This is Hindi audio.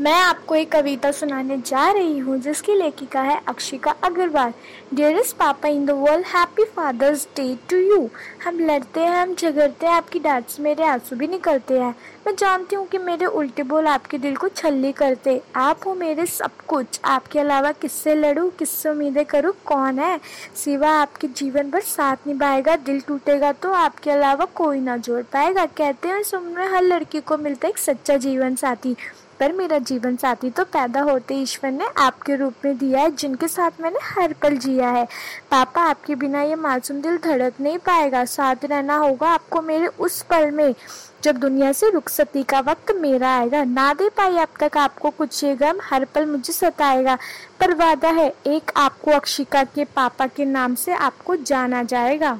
मैं आपको एक कविता सुनाने जा रही हूँ, जिसकी लेखिका है Akshika Agarwal. Dearest papa in the world happy father's day to you हम लड़ते हैं, हम झगड़ते हैं, आपकी डांट से मेरे आँसू भी निकलते हैं। मैं जानती हूँ कि मेरे उल्टे बोल आपके दिल को छल्ली करते आप हो मेरे सब कुछ। आपके अलावा किससे लड़ूँ, किससे उम्मीदें करूँ, कौन है? सिवा आपके जीवन भर साथ निभाएगा, दिल टूटेगा तो आपके अलावा कोई ना जोड़ पाएगा। कहते हैं उम्र में हर लड़की को मिलता है एक सच्चा जीवन साथी। पर मेरा जीवन साथी तो पैदा होते ईश्वर ने आपके रूप में दिया है, जिनके साथ मैंने हर पल जिया है। पापा, आपके बिना ये मासूम दिल धड़क नहीं पाएगा। साथ रहना होगा आपको मेरे उस पल में, जब दुनिया से रुखसती का वक्त मेरा आएगा। ना दे पाई अब तक आपको कुछ ये गम, हर पल मुझे सताएगा। पर वादा है, एक आपको अक्षिका के पापा के नाम से आपको जाना जाएगा।